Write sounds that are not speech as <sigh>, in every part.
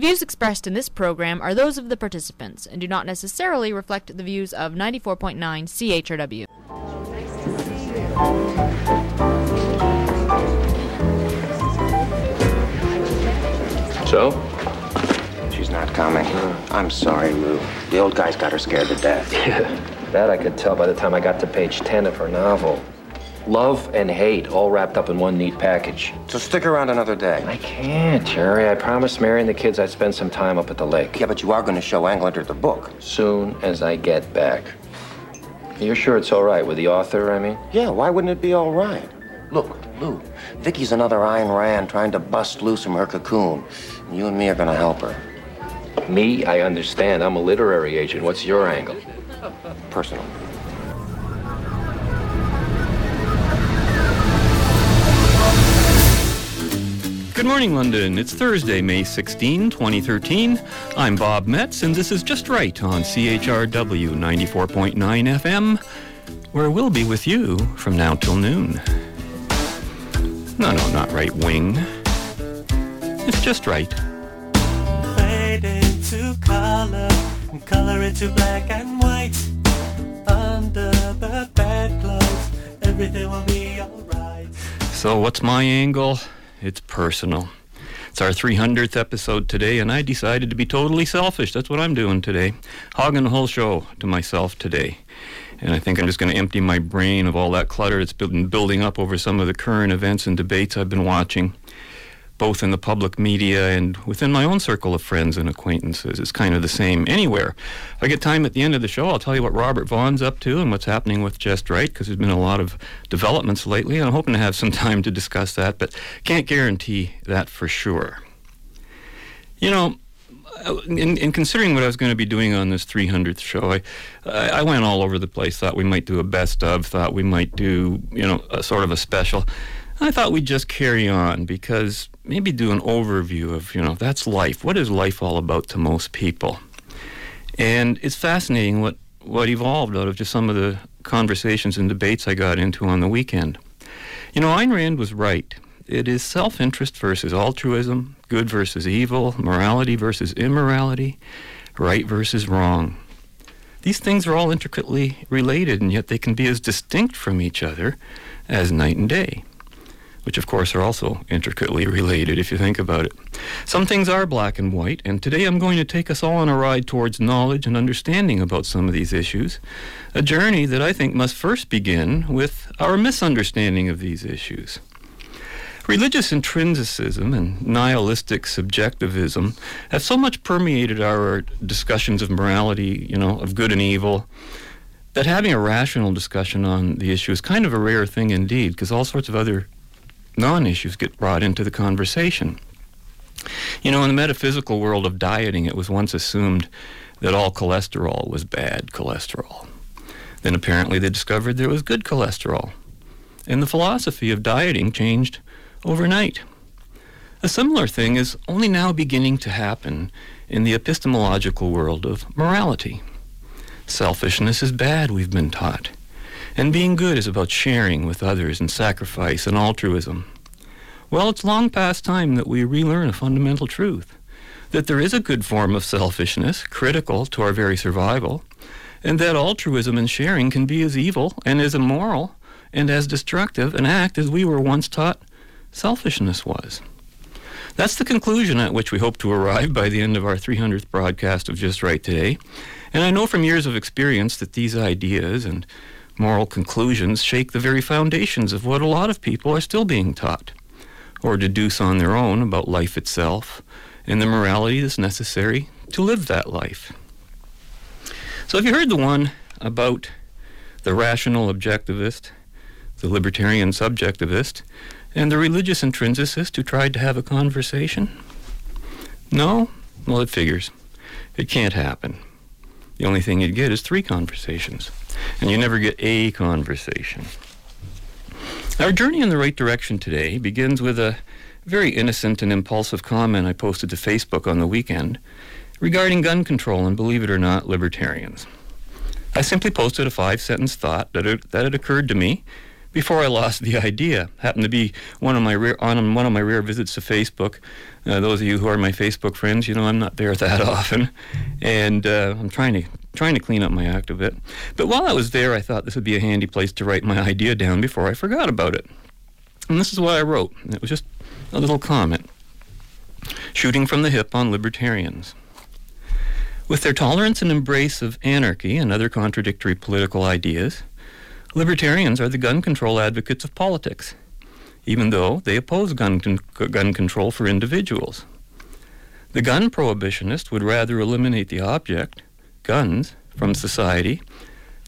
The views expressed in this program are those of the participants and do not necessarily reflect the views of 94.9 CHRW. So? She's not coming. I'm sorry, Lou. The old guy's got her scared to death. Yeah, <laughs> that I could tell by the time I got to page 10 of her novel. Love and hate all wrapped up in one neat package. So stick around another day. I can't, Jerry. I promised Mary and the kids I'd spend some time up at the lake. Yeah, but you are going to show Anglander the book. Soon as I get back. You're sure it's all right with the author, I mean? Yeah, why wouldn't it be all right? Look, Lou, Vicky's another Ayn Rand trying to bust loose from her cocoon. You and me are going to help her. Me, I understand. I'm a literary agent. What's your angle? Personal. Good morning, London. It's Thursday, May 16, 2013. I'm Bob Metz, and this is Just Right on CHRW 94.9 FM, where we'll be with you from now till noon. No, no, not right wing. It's just right. Fade into color, and color into black and white. Under the bedclothes, everything will be alright. So, what's my angle? It's personal. It's our 300th episode today, and I decided to be totally selfish. That's what I'm doing today. Hogging the whole show to myself today. And I think I'm just going to empty my brain of all that clutter that's been building up over some of the current events and debates I've been watching, both in the public media and within my own circle of friends and acquaintances. It's kind of the same anywhere. If I get time at the end of the show, I'll tell you what Robert Vaughn's up to and what's happening with Just Right, because there's been a lot of developments lately, and I'm hoping to have some <laughs> time to discuss that, but can't guarantee that for sure. You know, uh, in, in, considering what I was going to be doing on this 300th show, I, I went all over the place. Thought we might do a best of. Thought we might do, you know, a sort of a special. I thought we'd just carry on because maybe do an overview of, you know, that's life. What is life all about to most people? And it's fascinating what what evolved out of just some of the conversations and debates I got into on the weekend. You know, Ayn Rand was right. It is self interest versus altruism, good versus evil, morality versus immorality, right versus wrong. These things are all intricately related, and yet they can be as distinct from each other as night and day, which, of course, are also intricately related if you think about it. Some things are black and white, and today I'm going to take us all on a ride towards knowledge and understanding about some of these issues, a journey that I think must first begin with our misunderstanding of these issues. Religious intrinsicism and nihilistic subjectivism have so much permeated our discussions of morality, you know, of good and evil, that having a rational discussion on the issue is kind of a rare thing indeed, because all sorts of other non issues get brought into the conversation. You know, in the metaphysical world of dieting, it was once assumed that all cholesterol was bad cholesterol. Then apparently they discovered there was good cholesterol. And the philosophy of dieting changed overnight. A similar thing is only now beginning to happen in the epistemological world of morality. Selfishness is bad, we've been taught. And being good is about sharing with others and sacrifice and altruism. Well, it's long past time that we relearn a fundamental truth that there is a good form of selfishness, critical to our very survival, and that altruism and sharing can be as evil and as immoral and as destructive an act as we were once taught selfishness was. That's the conclusion at which we hope to arrive by the end of our 300th broadcast of Just Right Today. And I know from years of experience that these ideas and moral conclusions shake the very foundations of what a lot of people are still being taught, or deduce on their own about life itself and the morality that's necessary to live that life. So, have you heard the one about the rational objectivist, the libertarian subjectivist, and the religious intrinsicist who tried to have a conversation? No? Well, it figures. It can't happen. The only thing you'd get is three conversations, and you never get a conversation. Our journey in the right direction today begins with a very innocent and impulsive comment I posted to Facebook on the weekend regarding gun control and, believe it or not, libertarians. I simply posted a five sentence thought that, that had occurred to me before I lost the idea. Happened to be one of my rare, on one of my rare visits to Facebook. Uh, those of you who are my Facebook friends, you know I'm not there that <laughs> often, and uh, I'm trying to trying to clean up my act a bit. But while I was there, I thought this would be a handy place to write my <laughs> idea down before I forgot about it. And this is what I wrote. It was just a little comment. Shooting from the hip on libertarians. With their tolerance and embrace of anarchy and other contradictory political ideas, libertarians are the gun control advocates of politics, even though they oppose gun, con- gun control for individuals. The gun prohibitionist would rather eliminate the object, guns, from society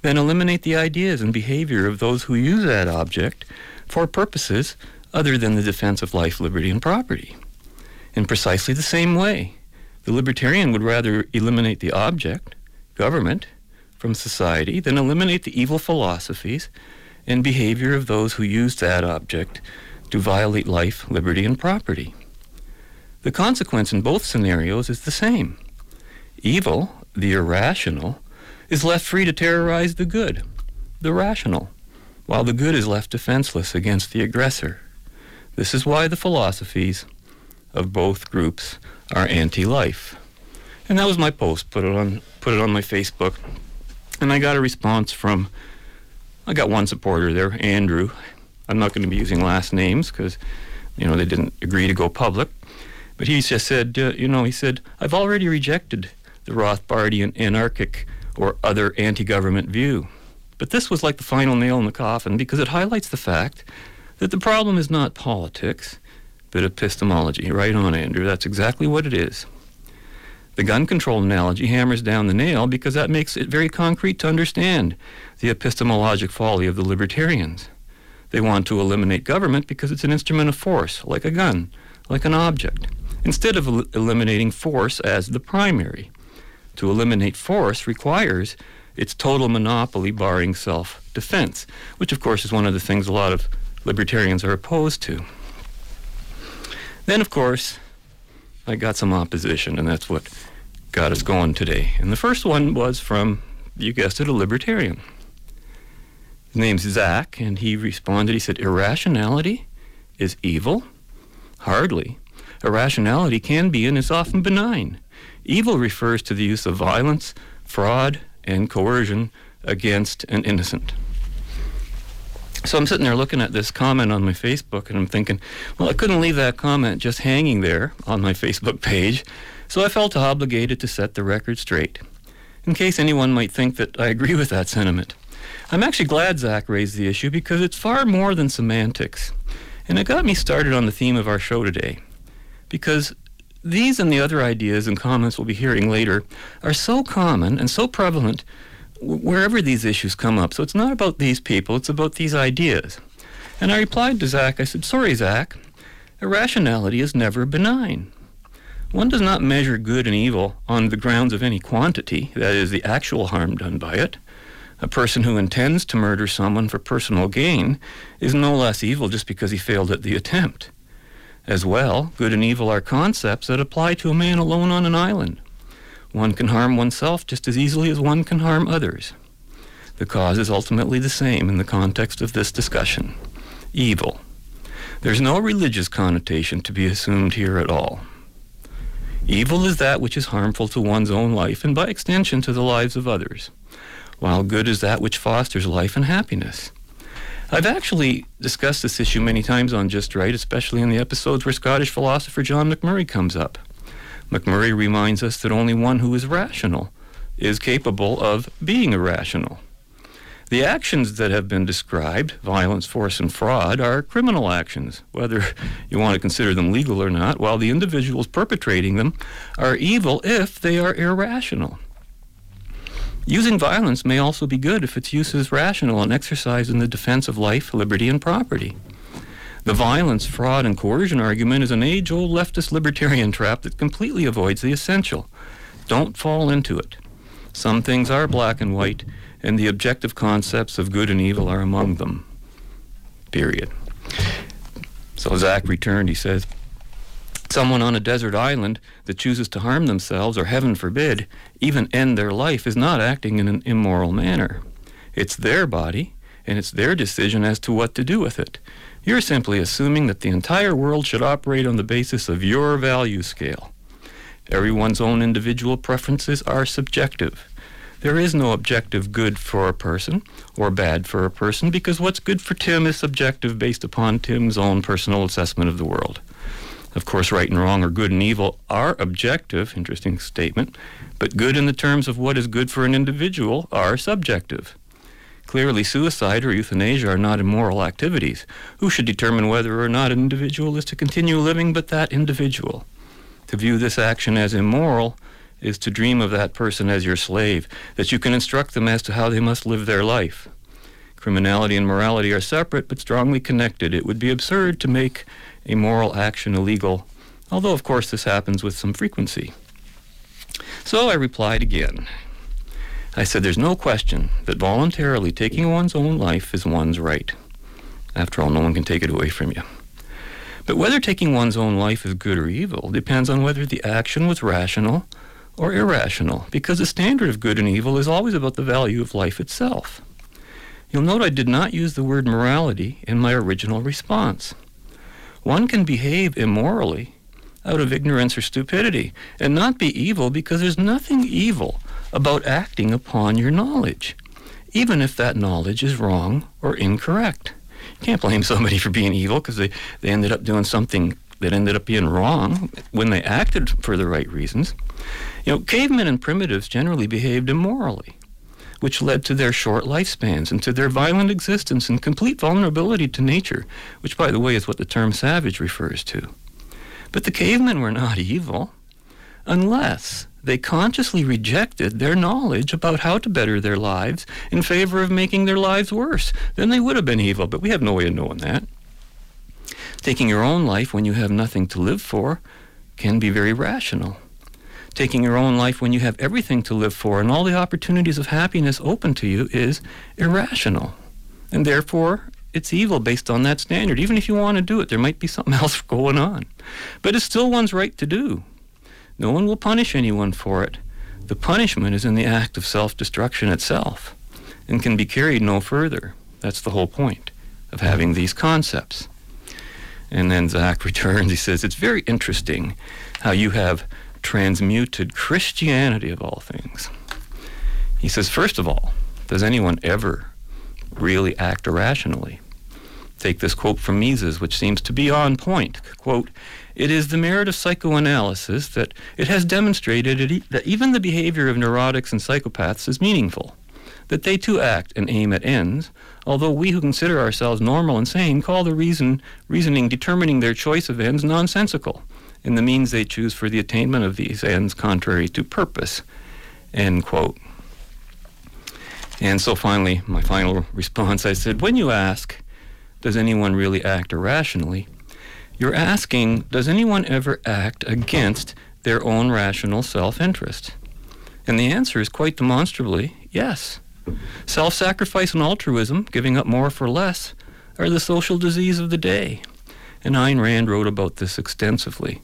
then eliminate the ideas and behavior of those who use that object for purposes other than the defense of life, liberty, and property. In precisely the same way, the libertarian would rather eliminate the object, government, from society than eliminate the evil philosophies and behavior of those who use that object to violate life, liberty, and property. The consequence in both scenarios is the same. Evil, the irrational, is left free to terrorize the good, the rational, while the good is left defenseless against the aggressor. This is why the philosophies of both groups are anti-life. And that was my post. Put it on put it on my Facebook, and I got a response from. I got one supporter there, Andrew. I'm not going to be using last names because, you know, they didn't agree to go public. But he just said, uh, you know, he said, I've already rejected the Rothbardian anarchic or other anti-government view. But this was like the final nail in the coffin because it highlights the fact that the problem is not politics, but epistemology. Right on, Andrew. That's exactly what it is. The gun control analogy hammers down the nail because that makes it very concrete to understand the epistemologic folly of the libertarians. They want to eliminate government because it's an instrument of force, like a gun, like an object, instead of el- eliminating force as the primary. To eliminate force requires its total monopoly barring self defense, which, of course, is one of the things a lot of libertarians are opposed to. Then, of course, I got some opposition, and that's what got us going today. And the first one was from, you guessed it, a libertarian. His name's Zach, and he responded, he said, Irrationality is evil? Hardly. Irrationality can be and is often benign. Evil refers to the use of violence, fraud, and coercion against an innocent. So I'm sitting there looking at this comment on my Facebook and I'm thinking, well, I couldn't leave that comment just hanging there on my Facebook page, so I felt obligated to set the record straight, in case anyone might think that I agree with that sentiment. I'm actually glad Zach raised the issue because it's far more than semantics, and it got me started on the theme of our show today. Because these and the other ideas and comments we'll be hearing later are so common and so prevalent wherever these issues come up. So it's not about these people, it's about these ideas. And I replied to Zach, I said, Sorry, Zach, irrationality is never benign. One does not measure good and evil on the grounds of any quantity, that is, the actual harm done by it. A person who intends to murder someone for personal gain is no less evil just because he failed at the attempt. As well, good and evil are concepts that apply to a man alone on an island. One can harm oneself just as easily as one can harm others. The cause is ultimately the same in the context of this discussion evil. There's no religious connotation to be assumed here at all. Evil is that which is harmful to one's own life and by extension to the lives of others, while good is that which fosters life and happiness. I've actually discussed this issue many times on Just Right, especially in the episodes where Scottish philosopher John Macmurray comes up. Macmurray reminds us that only one who is rational is capable of being irrational. The actions that have been described, violence, force, and fraud, are criminal actions, whether you want to consider them legal or not, while the individuals perpetrating them are evil if they are irrational. Using violence may also be good if its use is rational and exercised in the defense of life, liberty, and property. The violence, fraud, and coercion argument is an age old leftist libertarian trap that completely avoids the essential. Don't fall into it. Some things are black and white, and the objective concepts of good and evil are among them. Period. So Zach returned. He says, Someone on a desert island that chooses to harm themselves, or heaven forbid, even end their life, is not acting in an immoral manner. It's their body, and it's their decision as to what to do with it. You're simply assuming that the entire world should operate on the basis of your value scale. Everyone's own individual preferences are subjective. There is no objective good for a person or bad for a person because what's good for Tim is subjective based upon Tim's own personal assessment of the world. Of course, right and wrong or good and evil are objective, interesting statement, but good in the terms of what is good for an individual are subjective. Clearly, suicide or euthanasia are not immoral activities. Who should determine whether or not an individual is to continue living but that individual? To view this action as immoral is to dream of that person as your slave, that you can instruct them as to how they must live their life. Criminality and morality are separate but strongly connected. It would be absurd to make a moral action illegal, although, of course, this happens with some frequency. So I replied again. I said, There's no question that voluntarily taking one's own life is one's right. After all, no one can take it away from you. But whether taking one's own life is good or evil depends on whether the action was rational or irrational, because the standard of good and evil is always about the value of life itself. You'll note I did not use the word morality in my original response. One can behave immorally out of ignorance or stupidity and not be evil because there's nothing evil about acting upon your knowledge, even if that knowledge is wrong or incorrect. You can't blame <laughs> somebody for being evil because they, they ended up doing something that ended up being wrong when they acted for the right reasons. You know, cavemen and primitives generally behaved immorally, which led to their short lifespans and to their violent existence and complete vulnerability to nature, which, by the way, is what the term savage refers to. But the cavemen were not evil unless they consciously rejected their knowledge about how to better their lives in favor of making their lives worse. Then they would have been evil, but we have no way of knowing that. Taking your own life when you have nothing to live for can be very rational. Taking your own life when you have everything to live for and all the opportunities of happiness open to you is irrational. And therefore, it's evil based on that standard. Even if you want to do it, there might be something <laughs> else going on. But it's still one's right to do. No one will punish anyone for it. The punishment is in the act of self destruction itself and can be carried no further. That's the whole point of having these concepts. And then Zach <laughs> returns. He says, It's very interesting how you have transmuted Christianity of all things. He says, First of all, does anyone ever really act irrationally? Take this quote from Mises, which seems to be on point. Quote, it is the merit of psychoanalysis that it has demonstrated that even the behavior of neurotics and psychopaths is meaningful, that they too act and aim at ends, although we who consider ourselves normal and sane call the reason, reasoning determining their choice of ends nonsensical, and the means they choose for the attainment of these ends contrary to purpose. End quote. And so finally, my final <laughs> response, I said, when you ask, does anyone really act irrationally? You're asking, does anyone ever act against their own rational self interest? And the answer is quite demonstrably yes. Self sacrifice and altruism, giving up more for less, are the social disease of the day. And Ayn Rand wrote about this extensively.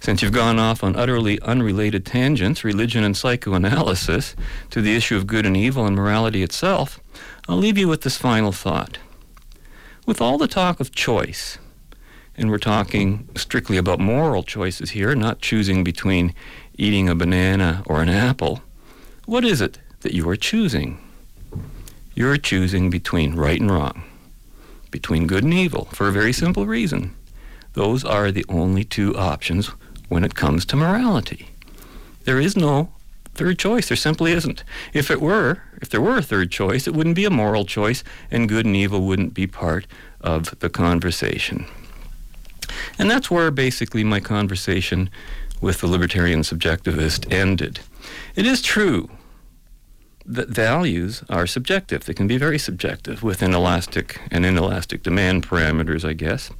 Since you've gone off on utterly unrelated tangents, religion and psychoanalysis, to the issue of good and evil and morality itself, I'll leave you with this final thought. With all the talk of choice, and we're talking strictly about moral choices here, not choosing between eating a banana or an apple. What is it that you are choosing? You're choosing between right and wrong, between good and evil, for a very simple reason. Those are the only two options when it comes to morality. There is no third choice. There simply isn't. If it were, if there were a third choice, it wouldn't be a moral choice, and good and evil wouldn't be part of the conversation. And that's where basically my conversation with the libertarian subjectivist ended. It is true that values are subjective. They can be very subjective within elastic and inelastic demand parameters, I guess.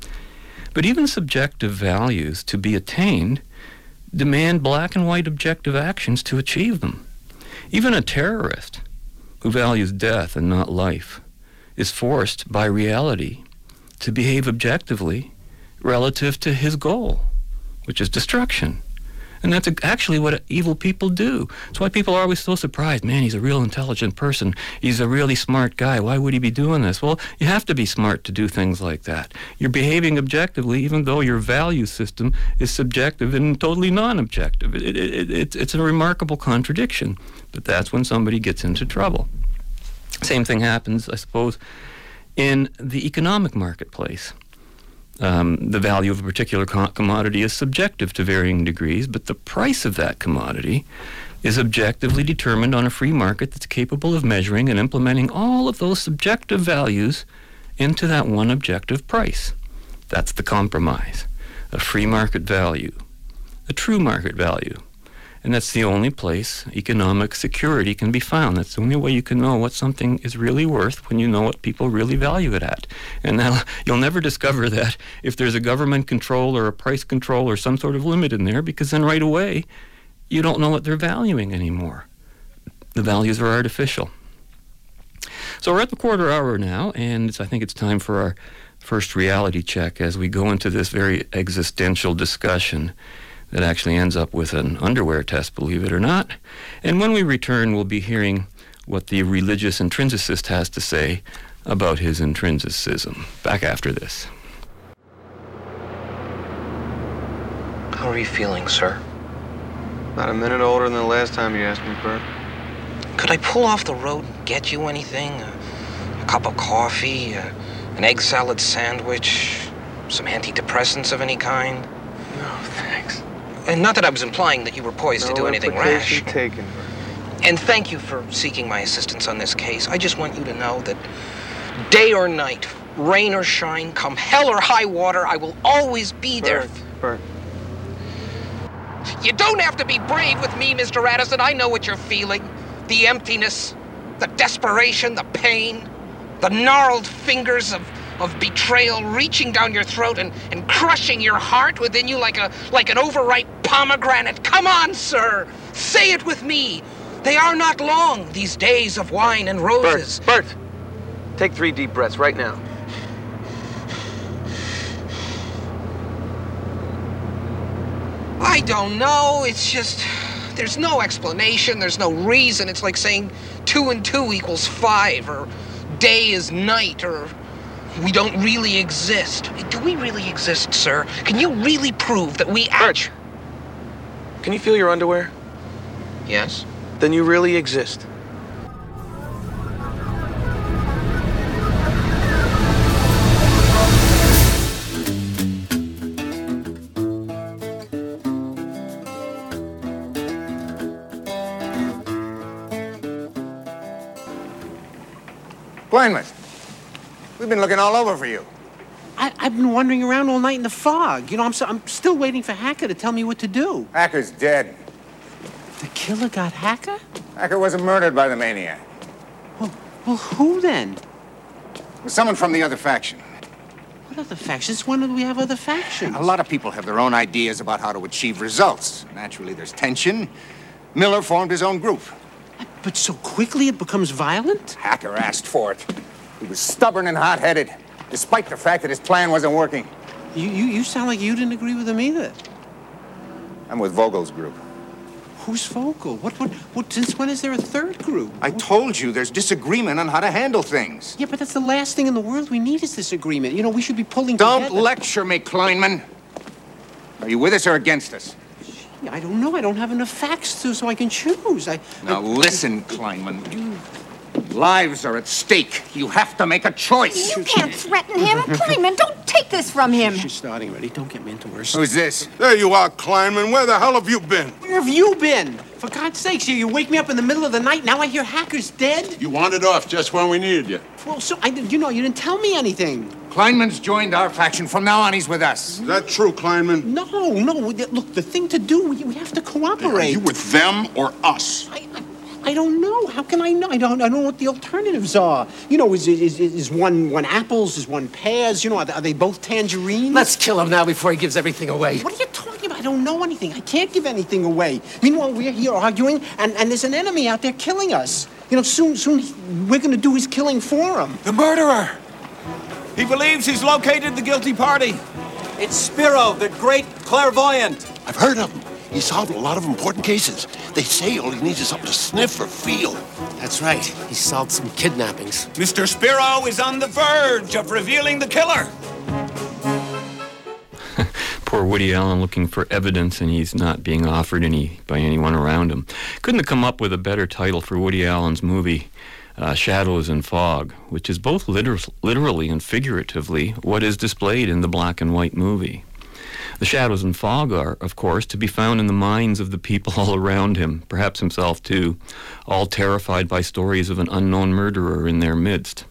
But even subjective values to be attained demand black and white objective actions to achieve them. Even a terrorist who values death and not life is forced by reality to behave objectively relative to his goal, which is destruction. And that's actually what evil people do. That's why people are always so surprised. Man, he's a real intelligent person. He's a really smart guy. Why would he be doing this? Well, you have to be smart to do things like that. You're behaving objectively, even though your value system is subjective and totally non objective. It, it, it, it's a remarkable contradiction. But that's when somebody gets into trouble. Same thing happens, I suppose, in the economic marketplace. Um, the value of a particular co- commodity is subjective to varying degrees, but the price of that commodity is objectively determined on a free market that's capable of measuring and implementing all of those subjective values into that one objective price. That's the compromise. A free market value, a true market value. And that's the only place economic security can be found. That's the only way you can know what something is really worth when you know what people really value it at. And now <laughs> you'll never discover that if there's a government control or a price control or some sort of limit in there, because then right away you don't know what they're valuing anymore. The values are artificial. So we're at the quarter hour now, and I think it's time for our first reality check as we go into this very existential discussion that actually ends up with an underwear test, believe it or not. And when we return, we'll be hearing what the religious intrinsicist has to say about his intrinsicism. Back after this. How are you feeling, sir? About a minute older than the last time you asked me, Bert. Could I pull off the road and get you anything? A, a cup of coffee, a, an egg salad sandwich, some antidepressants of any kind? No, thanks. And not that I was implying that you were poised to do anything rash. taken, And thank you for seeking my assistance on this case. I just want you to know that day or night, rain or shine, come hell or high water, I will always be there. Bert, Bert. You don't have to be brave with me, Mr. Addison. I know what you're feeling. The emptiness, the desperation, the pain, the gnarled fingers of, of betrayal reaching down your throat and, and crushing your heart within you like a like an overripe pomegranate. Come on, sir. Say it with me. They are not long, these days of wine and roses. Bert, Bert. Take three deep breaths right now. I don't know. It's just there's no explanation. There's no reason. It's like saying two and two equals five, or day is night, or we don't really exist. Do we really exist, sir? Can you really prove that we act? Can you feel your underwear? Yes. Then you really exist. Kleinman, we've been looking all over for you. I, I've been wandering around all night in the fog. You know, I'm, so, I'm still waiting for Hacker to tell me what to do. Hacker's dead. The killer got Hacker? Hacker wasn't murdered by the maniac. Well, well, who then? Someone from the other faction. What other factions? When did we have other factions? A lot of people have their own ideas about how to achieve results. Naturally, there's tension. Miller formed his own group. But so quickly it becomes violent? Hacker asked for it. He was stubborn and hot-headed, despite the fact that his plan wasn't working. You, you, you sound like you didn't agree with him either. I'm with Vogel's group. Who's Vogel? What, what, what, since when is there a third group? I told you there's disagreement on how to handle things. Yeah, but that's the last thing in the world we need is this agreement. You know, we should be pulling Don't together. lecture me, Kleinman. Are you with us or against us? Gee, I don't know. I don't have enough facts to, so I can choose. I, Now I- listen, Kleinman. Lives are at stake. You have to make a choice. You can't threaten him. Kleinman, don't take this from him. She's starting already. Don't get me into worse. Who's this? There you are, Kleinman. Where the hell have you been? Where have you been? For God's sakes, you, you wake me up in the middle of the night. Now I hear Hacker's dead. You wandered off just when we needed you. Well, so I, did- you know, you didn't tell me anything. Kleinman's joined our faction. From now on, he's with us. Is that true, Kleinman? No, no. Look, the thing to do, we, we have to cooperate. Are cooperate. you with them or us? I, I, I don't know. How can I know? I don't. I don't know what the alternatives are. You know, is is, is one one apples? Is one pears? You know, are they, are they both tangerines? Let's kill him now before he gives everything away. What are you talking about? I don't know anything. I can't give anything away. Meanwhile, we're here arguing, and, and there's an enemy out there killing us. You know, soon, soon he- we're going to do his killing for him. The murderer! He believes he's located the guilty party. It's Spiro, the great clairvoyant. I've heard of them. He solved a lot of important cases. They say all he needs is something to sniff or feel. That's right. He solved some kidnappings. Mr. Spiro is on the verge of revealing the killer. <laughs> Poor Woody Allen looking for evidence and he's not being offered any by anyone around him. Couldn't have come up with a better title for Woody Allen's movie, uh, Shadows and Fog, which is both liter- literally and figuratively what is displayed in the black and white movie. The shadows and fog are, of course, to be found in the minds of the people all around him, perhaps himself too, all terrified by stories of an unknown murderer in their midst.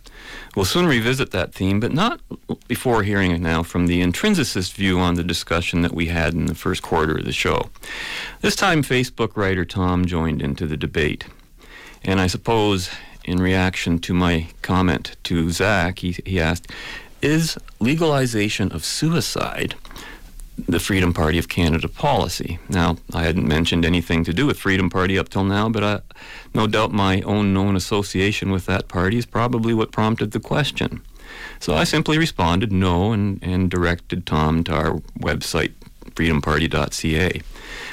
We'll soon revisit that theme, but not before hearing it now from the intrinsicist view on the discussion that we had in the first quarter of the show. This time, Facebook writer Tom joined into the debate. And I suppose in reaction to my comment to Zach, he, he asked, Is legalization of suicide the Freedom Party of Canada policy. Now, I hadn't mentioned anything to do with Freedom Party up till now, but I, no doubt my own known association with that party is probably what prompted the question. So I simply responded no and, and directed Tom to our website, freedomparty.ca.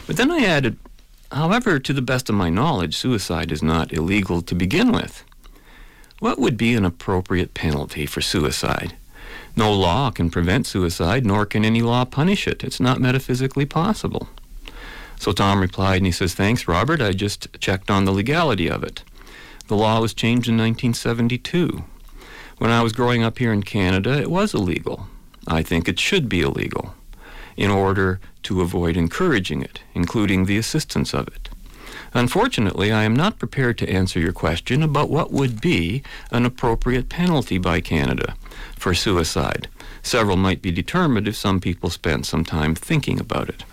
But then I added, however, to the best of my knowledge, suicide is not illegal to begin with. What would be an appropriate penalty for suicide? No law can prevent suicide, nor can any law punish it. It's not metaphysically possible. So Tom replied, and he says, Thanks, Robert. I just checked on the legality of it. The law was changed in 1972. When I was growing up here in Canada, it was illegal. I think it should be illegal in order to avoid encouraging it, including the assistance of it. Unfortunately, I am not prepared to answer your question about what would be an appropriate penalty by Canada for suicide. Several might be determined if some people spent some time thinking about it.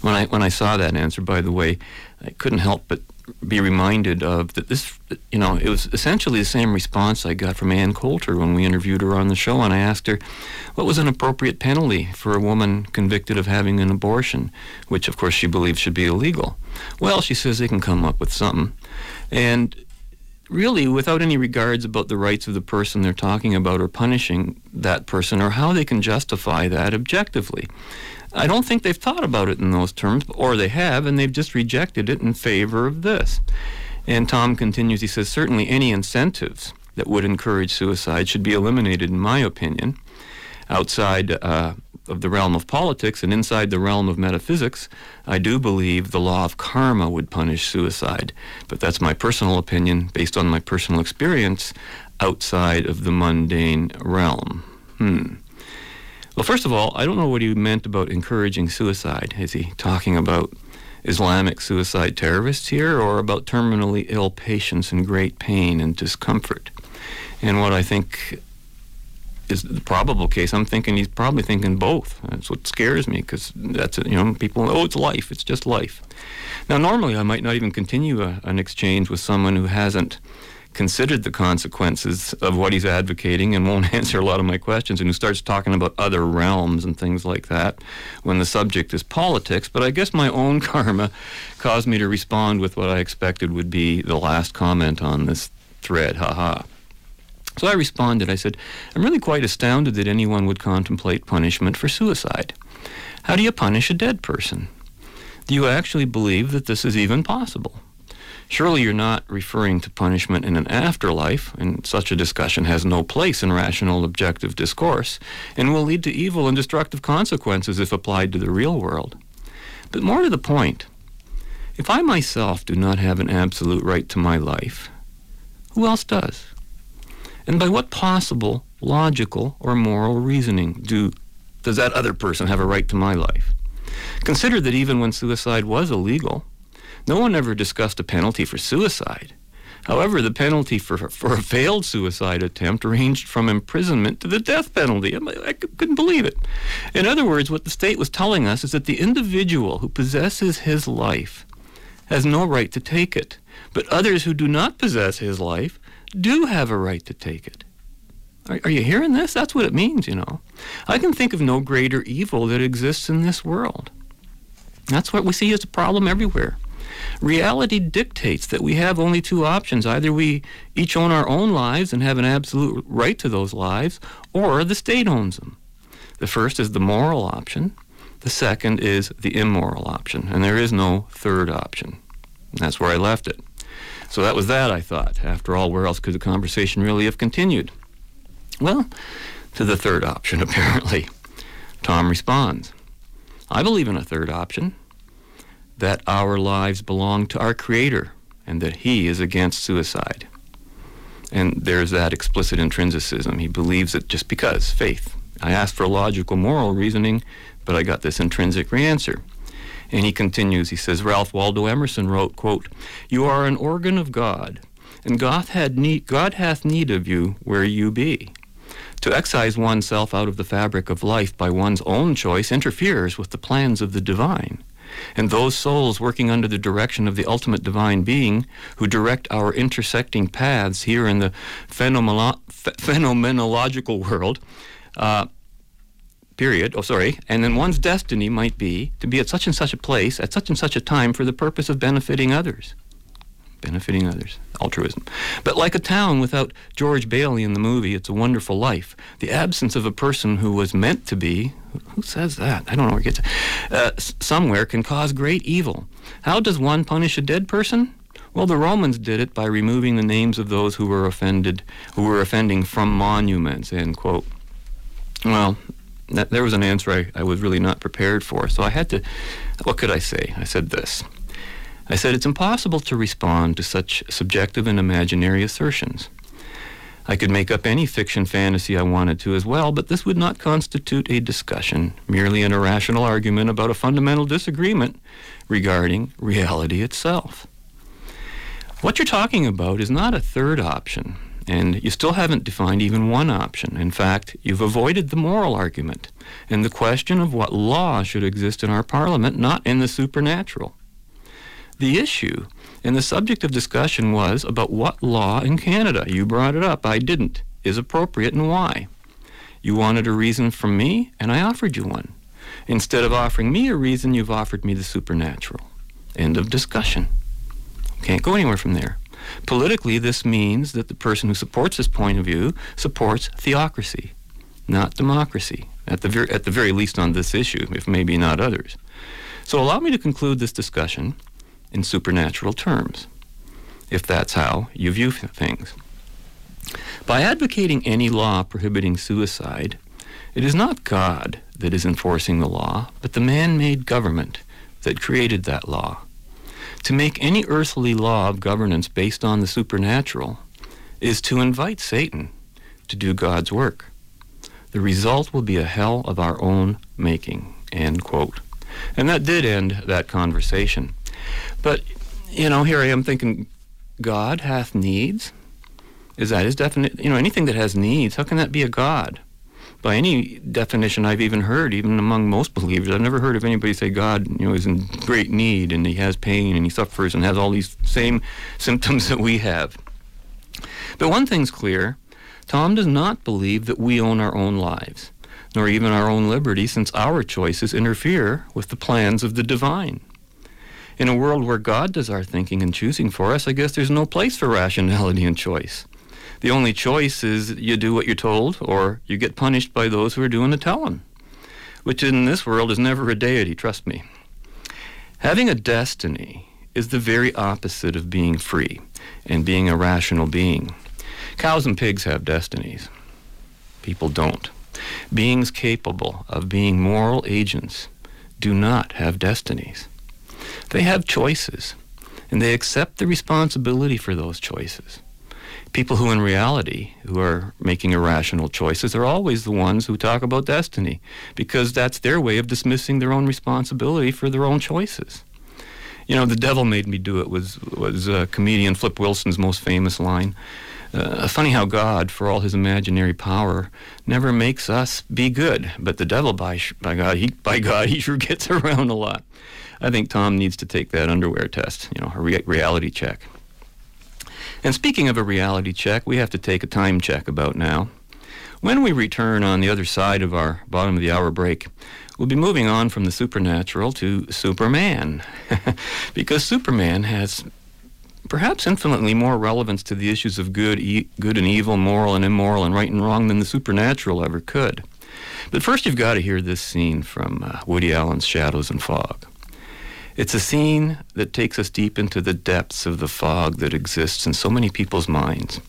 When I when I saw that answer, by the way, I couldn't help but be reminded of that this you know it was essentially the same response I got from Ann Coulter when we interviewed her on the show and I asked her what was an appropriate penalty for a woman convicted of having an abortion which of course she believes should be illegal well she says they can come up with something and really without any regards about the rights of the person they're talking about or punishing that person or how they can justify that objectively. I don't think they've thought about it in those terms, or they have, and they've just rejected it in favor of this. And Tom continues, he says, certainly any incentives that would encourage suicide should be eliminated, in my opinion. Outside uh, of the realm of politics and inside the realm of metaphysics, I do believe the law of karma would punish suicide. But that's my personal opinion based on my personal experience outside of the mundane realm. Hmm. Well, first of all, I don't know what he meant about encouraging suicide. Is he talking about Islamic suicide terrorists here or about terminally ill patients in great pain and discomfort? And what I think is the probable case. I'm thinking he's probably thinking both. That's what scares me because that's you know people oh it's life. It's just life. Now normally I might not even continue a, an exchange with someone who hasn't considered the consequences of what he's advocating and won't <laughs> answer a lot of my questions and who starts talking about other realms and things like that when the subject is politics. But I guess my own <laughs> karma caused me to respond with what I expected would be the last comment on this thread. Ha ha. So I responded. I said, I'm really quite astounded that anyone would contemplate punishment for suicide. How do you punish a dead person? Do you actually believe that this is even possible? Surely you're not referring to punishment in an afterlife, and such a discussion has no place in rational objective discourse, and will lead to evil and destructive consequences if applied to the real world. But more to the point, if I myself do not have an absolute right to my life, who else does? And by what possible logical or moral reasoning do does that other person have a right to my life? Consider that even when suicide was illegal, no one ever discussed a penalty for suicide. However, the penalty for, for a failed suicide attempt ranged from imprisonment to the death penalty. I, couldn't believe it. In other words, what the state was telling us is that the individual who possesses his life has no right to take it, but others who do not possess his life do have a right to take it. Are, are, you hearing this? That's what it means, you know. I can think of no greater evil that exists in this world. That's what we see as a problem everywhere. Reality dictates that we have only two options. Either we each own our own lives and have an absolute right to those lives, or the state owns them. The first is the moral option. The second is the immoral option, and there is no third option. And that's where I left it. So that was that, I thought. After all, where else could the conversation really have continued? Well, to the third option, <laughs> apparently. Tom responds I believe in a third option that our lives belong to our Creator and that He is against suicide. And there's that explicit intrinsicism. He believes it just because, faith. I asked for logical moral reasoning, but I got this intrinsic answer. And he continues, he says, Ralph Waldo Emerson wrote, quote, You are an organ of God, and God, had need, God hath need of you where you be. To excise oneself out of the fabric of life by one's own choice interferes with the plans of the divine. And those souls working under the direction of the ultimate divine being, who direct our intersecting paths here in the phenomeno- phenomenological world, uh, period, oh, sorry, and then one's destiny might be to be at such and such a place at such and such a time for the purpose of benefiting others. Benefiting others, altruism. But like a town without George Bailey in the movie, It's a Wonderful Life, the absence of a person who was meant to be, who says that? I don't know where it gets, uh, somewhere can cause great evil. How does one punish a dead person? Well, the Romans did it by removing the names of those who were offended, who were offending from monuments, end quote. Well, that, there was an answer I, I was really not prepared for. So I had to, what could I say? I said this. I said, it's impossible to respond to such subjective and imaginary assertions. I could make up any fiction fantasy I wanted to as well, but this would not constitute a discussion, merely an irrational argument about a fundamental disagreement regarding reality itself. What you're talking about is not a third option, and you still haven't defined even one option. In fact, you've avoided the moral argument and the question of what law should exist in our parliament, not in the supernatural. The issue and the subject of discussion was about what law in Canada, you brought it up, I didn't, is appropriate and why. You wanted a reason from me, and I offered you one. Instead of offering me a reason, you've offered me the supernatural. End of discussion. Can't go anywhere from there. Politically, this means that the person who supports this point of view supports theocracy, not democracy, at the, ver- at the very least on this issue, if maybe not others. So allow me to conclude this discussion in supernatural terms, if that's how you view things. By advocating any law prohibiting suicide, it is not God that is enforcing the law, but the man made government that created that law. To make any earthly law of governance based on the supernatural is to invite Satan to do God's work. The result will be a hell of our own making. End quote. And that did end that conversation. But, you know, here I am thinking, God hath needs? Is that his definition? You know, anything that has needs, how can that be a God? by any definition I've even heard, even among most believers, I've never heard of anybody say God, you know, is in great need and he has pain and he suffers and has all these same <laughs> symptoms that we have. But one thing's clear Tom does not believe that we own our own lives, nor even our own liberty, since our choices interfere with the plans of the divine. In a world where God does our thinking and choosing for us, I guess there's no place for rationality and choice the only choice is you do what you're told or you get punished by those who are doing the telling, which in this world is never a deity, trust me. Having a destiny is the very opposite of being free and being a rational being. Cows and pigs have destinies. People don't. Beings capable of being moral agents do not have destinies. They have choices, and they accept the responsibility for those choices. People who in reality who are making irrational choices are always the ones who talk about destiny because that's their way of dismissing their own responsibility for their own choices. You know the devil made me do it was was uh, comedian flip wilson's most famous line. Uh, funny how god for all his imaginary power never makes us be good but the devil by sh- by god he by god he sure gets <laughs> around a lot i think tom needs to take that underwear test you know a re- reality check and speaking of a reality check, we have to take a time check about now. When we return on the other side of our bottom of the hour break, we'll be moving on from the supernatural to Superman. <laughs> because Superman has perhaps infinitely more relevance to the issues of good, e- good and evil, moral and immoral, and right and wrong than the supernatural ever could. But first, you've got to hear this scene from uh, Woody Allen's Shadows and Fog. It's a scene that takes us deep into the depths of the fog that exists in so many people's minds.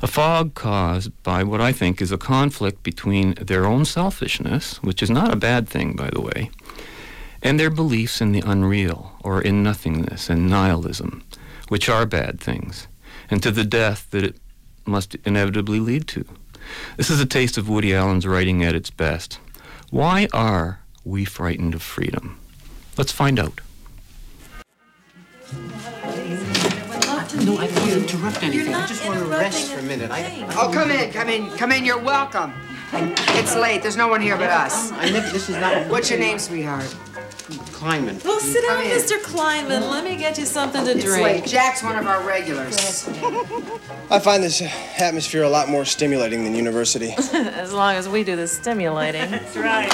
A fog caused by what I think is a conflict between their own selfishness, which is not a bad thing, by the way, and their beliefs in the unreal, or in nothingness and nihilism, which are bad things, and to the death that it must inevitably lead to. This is a taste of Woody Allen's writing at its best. Why are we frightened of freedom? Let's find out. No, I don't interrupt anything. I just want to rest for a minute. I, Oh, come in, come in, come in. You're welcome. It's late. There's no one here but us. I never, this is not. What's your name, sweetheart? Kleinman. Oh, sit down, in. Mr. Kleinman. Let me get you something to It's drink. late. Jack's one of our regulars. I find this atmosphere a lot more stimulating than university. <laughs> as long as we do the stimulating. That's right.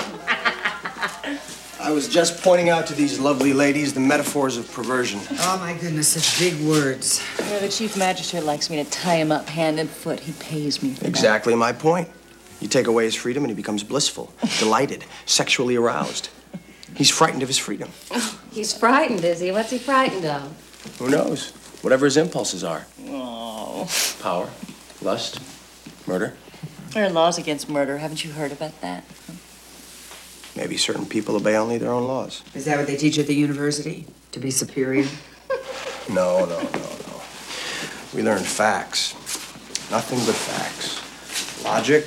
I was just pointing out to these lovely ladies the metaphors of perversion. Oh, my goodness, such big words. You know, the chief magistrate likes me to tie him up hand and foot. He pays me for that. Exactly my point. You take away his freedom and he becomes blissful, <laughs> delighted, sexually aroused. He's frightened of his freedom. Oh, <laughs> He's frightened, is he? What's he frightened of? Who knows? Whatever his impulses are. Oh. Power, lust, murder. There are laws against murder. Haven't you heard about that? Maybe certain people obey only their own laws. Is that what they teach at the university? To be superior? <laughs> No, no, no, no. We learn facts. Nothing but facts. Logic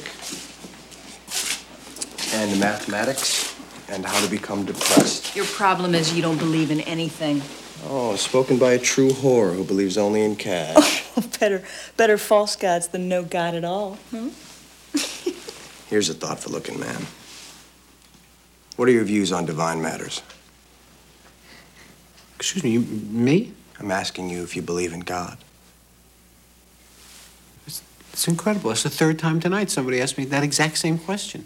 and mathematics and how to become depressed. Your problem is you don't believe in anything. Oh, spoken by a true whore who believes only in cash. <laughs> better, better false gods than no god at all. Hmm? Here's a thoughtful looking man. What are your views on divine matters? Excuse me, you, me? I'm asking you if you believe in God. It's incredible. It's the third time tonight somebody asked me that exact same question.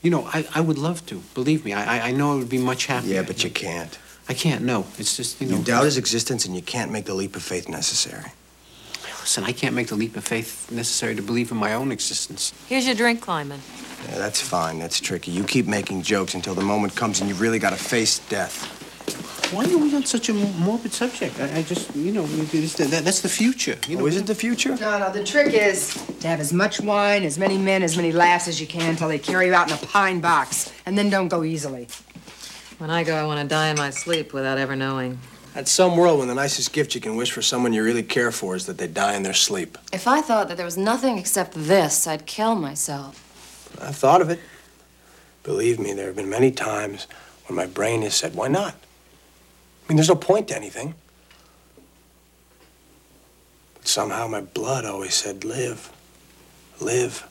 You know, I, I would love to. Believe me, I, I- I know it would be much happier. Yeah, but you can't. I can't, no. It's just, you know. You doubt his existence and you can't make the leap of faith necessary. Listen, I can't make the leap of faith necessary to believe in my own existence. Here's your drink, Kleinman. Yeah, that's fine. That's tricky. You keep making jokes until the moment comes and you've really got to face death. Why are we on such a morbid subject? I, I just, you know, that, that's the future. You know, Oh, is it the future? No, no, the trick is to have as much wine, as many men, as many laughs as you can until they carry you out in a pine box. And then don't go easily. When I go, I want to die in my sleep without ever knowing. At some world when the nicest gift you can wish for someone you really care for is that they die in their sleep. If I thought that there was nothing except this, I'd kill myself. I've thought of it. Believe me, there have been many times when my brain has said, why not? I mean, there's no point to anything. But somehow my blood always said, live, live.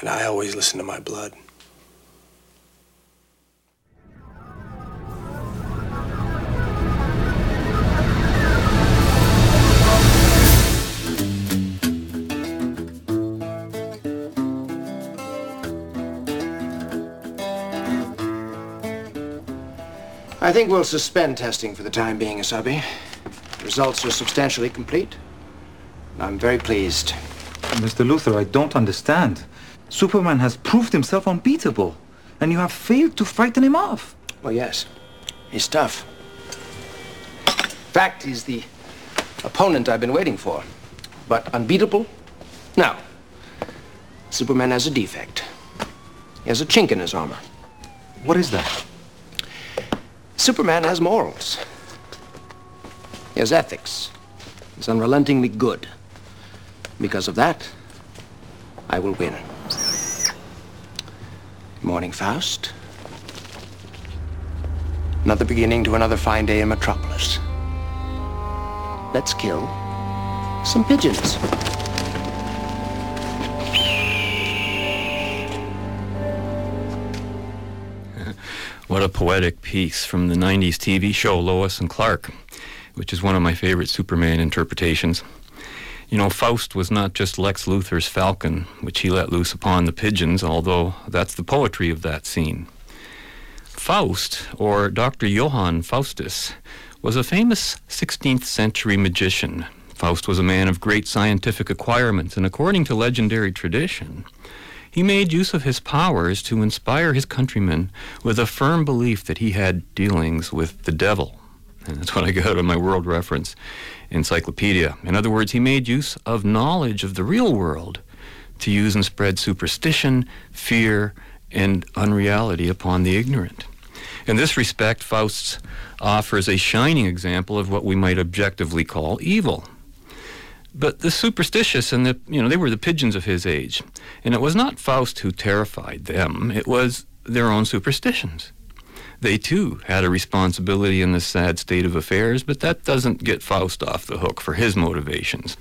And I always listen to my blood. I think we'll suspend testing for the time being, Asabi. The Results are substantially complete. I'm very pleased. Mr. Luthor, I don't understand. Superman has proved himself unbeatable, and you have failed to frighten him off. Well, yes. He's tough. Fact, he's the opponent I've been waiting for. But unbeatable? No. Superman has a defect. He has a chink in his armor. What is that? Superman has morals. He has ethics. He's unrelentingly good. Because of that, I will win. Morning, Faust. Another beginning to another fine day in Metropolis. Let's kill some pigeons. What a poetic piece from the 90s TV show Lois and Clark, which is one of my favorite Superman interpretations. You know, Faust was not just Lex Luthor's falcon, which he let loose upon the pigeons, although that's the poetry of that scene. Faust, or Dr. Johann Faustus, was a famous 16th century magician Faust was a man of great scientific acquirements, and according to legendary tradition, he made use of his powers to inspire his countrymen with a firm belief that he had dealings with the devil. And that's what I got on my world reference encyclopedia. In other words, he made use of knowledge of the real world to use and spread superstition, fear, and unreality upon the ignorant. In this respect, Faust offers a shining example of what we might objectively call evil. But the superstitious and the, you know, they were the pigeons of his age. And it was not Faust who terrified them, it was their own superstitions. They too had a responsibility in this sad state of affairs, but that doesn't get Faust off the hook for his motivations.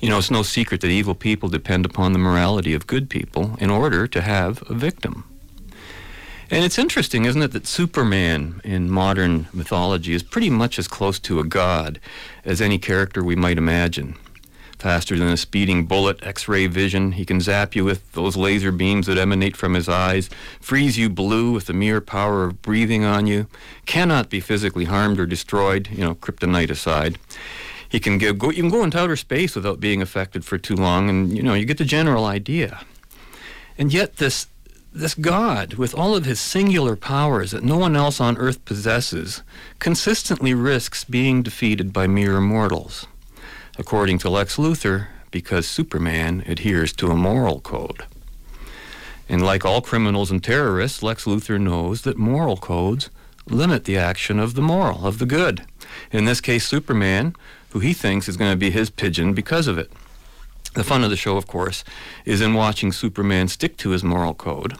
You know, it's no secret that evil people depend upon the morality of good people in order to have a victim. And it's interesting, isn't it, that Superman in modern mythology is pretty much as close to a god as any character we might imagine. Faster than a speeding bullet, X ray vision, he can zap you with those laser beams that emanate from his eyes, freeze you blue with the mere power of breathing on you, cannot be physically harmed or destroyed, you know, kryptonite aside. He can go, you can go into outer space without being affected for too long, and you know, you get the general idea. And yet, this this God, with all of his singular powers that no one else on earth possesses, consistently risks being defeated by mere mortals. According to Lex Luthor, because Superman adheres to a moral code. And like all criminals and terrorists, Lex Luthor knows that moral codes limit the action of the moral, of the good. In this case, Superman, who he thinks is going to be his pigeon because of it. The fun of the show, of course, is in watching Superman stick to his moral code,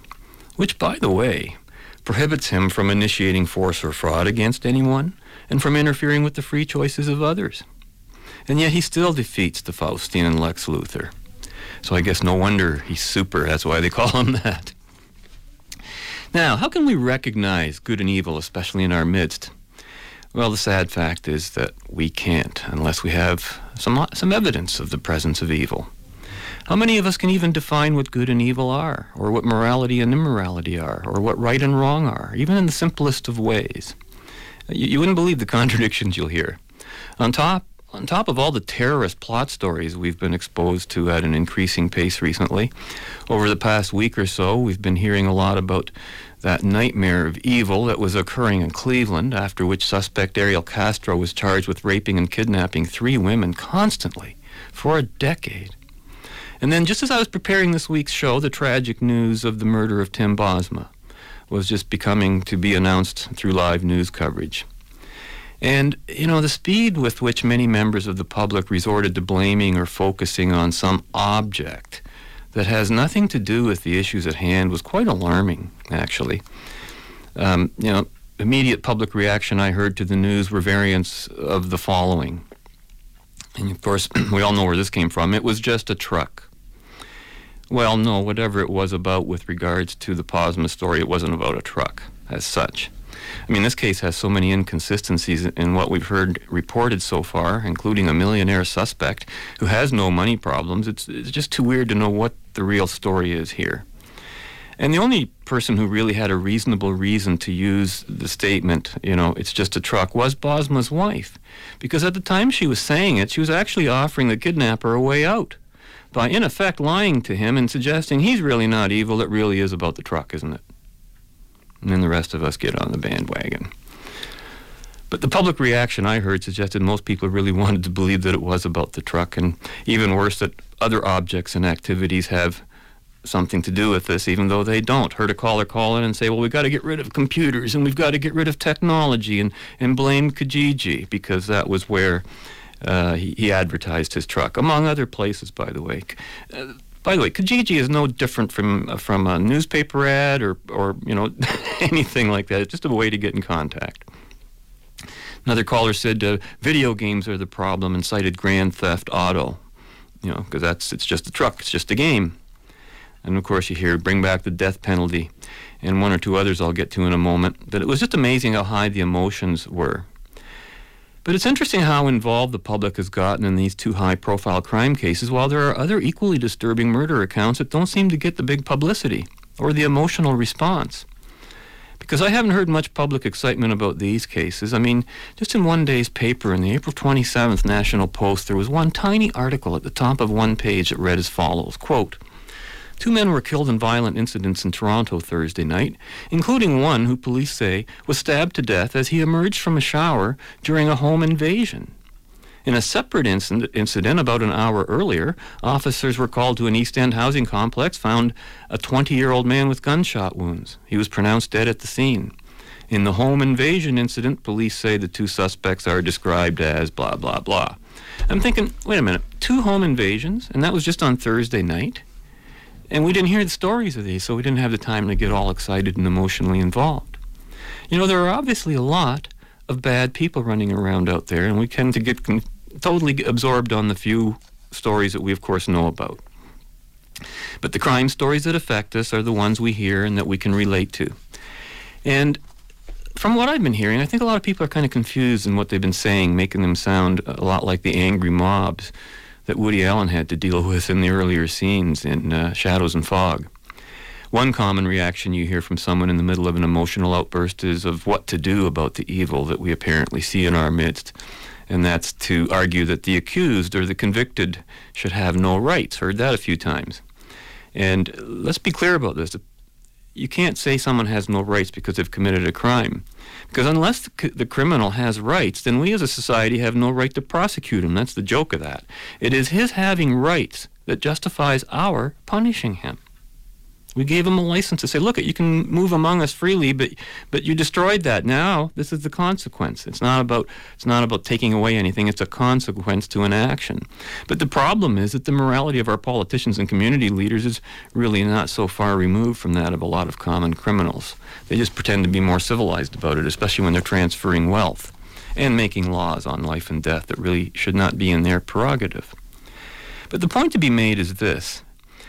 which, by the way, prohibits him from initiating force or fraud against anyone and from interfering with the free choices of others. And yet he still defeats the Faustian and Lex Luthor. So I guess no wonder he's super. That's why they <laughs> call him that. Now, how can we recognize good and evil, especially in our midst? Well, the sad fact is that we can't unless we have some, some evidence of the presence of evil. How many of us can even define what good and evil are, or what morality and immorality are, or what right and wrong are, even in the simplest of ways? You, you wouldn't believe the <laughs> contradictions you'll hear. On top, on top of all the terrorist plot stories we've been exposed to at an increasing pace recently, over the past week or so, we've been hearing a lot about that nightmare of evil that was occurring in Cleveland, after which suspect Ariel Castro was charged with raping and kidnapping three women constantly for a decade. And then, just as I was preparing this week's show, the tragic news of the murder of Tim Bosma was just becoming to be announced through live news coverage. And, you know, the speed with which many members of the public resorted to blaming or focusing on some object that has nothing to do with the issues at hand was quite alarming, actually. Um, you know, immediate public reaction I heard to the news were variants of the following. And of course, <clears throat> we all know where this came from. It was just a truck. Well, no, whatever it was about with regards to the Bosma story, it wasn't about a truck as such. I mean, this case has so many inconsistencies in what we've heard reported so far, including a millionaire suspect who has no money problems. It's, it's just too weird to know what the real story is here. And the only person who really had a reasonable reason to use the statement, you know, it's just a truck, was Bosma's wife. Because at the time she was saying it, she was actually offering the kidnapper a way out by, in effect, lying to him and suggesting he's really not evil, it really is about the truck, isn't it? And then the rest of us get on the bandwagon. But the public reaction I heard suggested most people really <laughs> wanted to believe that it was about the truck, and even worse, that other objects and activities have something to do with this, even though they don't. Heard a caller call in and say, well, we've got to get rid of computers and we've got to get rid of technology and, and blame Kijiji because that was where uh, he, he, advertised his truck, among other places, by the way. Uh, by the way, Kijiji is no different from uh, from a newspaper ad or or you know <laughs> anything like that. It's just a way to get in contact. Another caller said uh, video games are the problem and cited Grand Theft Auto, you know, because that's it's just a truck, it's just a game. And of course, you hear bring back the death penalty, and one or two others I'll get to in a moment. But it was just amazing how high the emotions were. But it's interesting how involved the public has gotten in these two high profile crime cases, while there are other equally disturbing murder accounts that don't seem to get the big publicity or the emotional response. Because I haven't heard much public excitement about these cases. I mean, just in one day's paper in the April 27th National Post, there was one tiny article at the top of one page that read as follows quote, Two men were killed in violent incidents in Toronto Thursday night, including one who police say was stabbed to death as he emerged from a shower during a home invasion. In a separate incident, about an hour earlier, officers were called to an East End housing complex, found a 20 year old man with gunshot wounds. He was pronounced dead at the scene. In the home invasion incident, police say the two suspects are described as blah, blah, blah. I'm thinking, wait a minute, two home invasions, and that was just on Thursday night? And we didn't hear the stories of these, so we didn't have the time to get all excited and emotionally involved. You know, there are obviously a lot of bad people running around out there, and we tend to get con- totally absorbed on the few stories that we, of course, know about. But the crime stories that affect us are the ones we hear and that we can relate to. And from what I've been hearing, I think a lot of people are kind of confused in what they've been saying, making them sound a lot like the angry mobs that Woody Allen had to deal with in the earlier scenes in uh, Shadows and Fog. One common reaction you hear from someone in the middle of an emotional outburst is of what to do about the evil that we apparently see in our midst and that's to argue that the accused or the convicted should have no rights. Heard that a few times. And let's be clear about this. You can't say someone has no rights because they've committed a crime. Because unless the, c- the criminal has rights, then we as a society have no right to prosecute him. That's the joke of that. It is his having rights that justifies our punishing him. We gave them a license to say, look, you can move among us freely, but but you destroyed that. Now this is the consequence. It's not about it's not about taking away anything. It's a consequence to an action. But the problem is that the morality of our politicians and community leaders is really not so far removed from that of a lot of common criminals. They just pretend to be more civilized about it, especially when they're transferring wealth and making laws on life and death that really should not be in their prerogative. But the point to be made is this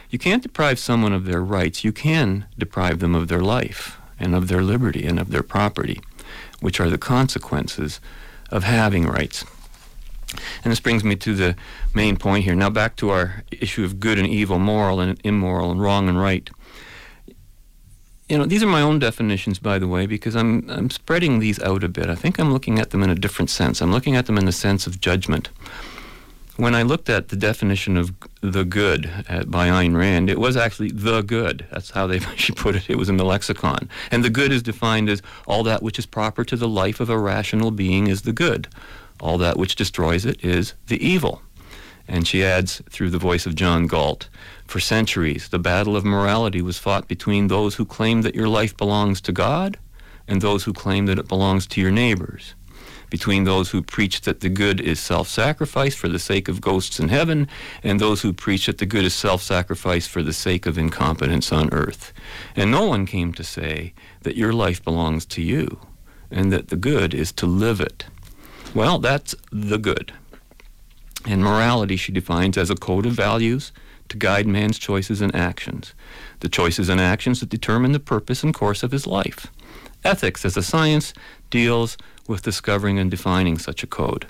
you can't deprive someone of their rights. You can deprive them of their life and of their liberty and of their property, which are the consequences of having rights. And this brings me to the main point here. Now, back to our issue of good and evil, moral and immoral, and wrong and right. You know, these are my own definitions, by the way, because I'm, I'm spreading these out a bit. I think I'm looking at them in a different sense. I'm looking at them in the sense of judgment when I looked at the definition of the good by Ayn Rand, it was actually the good. That's how they <laughs> she put it. It was in the lexicon. And the good is defined as all that which is proper to the life of a rational being is the good. All that which destroys it is the evil. And she adds through the voice of John Galt, for centuries the battle of morality was fought between those who claim that your life belongs to God and those who claim that it belongs to your neighbors between those who preach that the good is self sacrifice for the sake of ghosts in heaven and those who preach that the good is self sacrifice for the sake of incompetence on earth. And no one came to say that your life belongs to you and that the good is to live it. Well, that's the good. And morality she defines as a code of values to guide man's choices and actions, the choices and actions that determine the purpose and course of his life. Ethics as a science deals with discovering and defining such a code.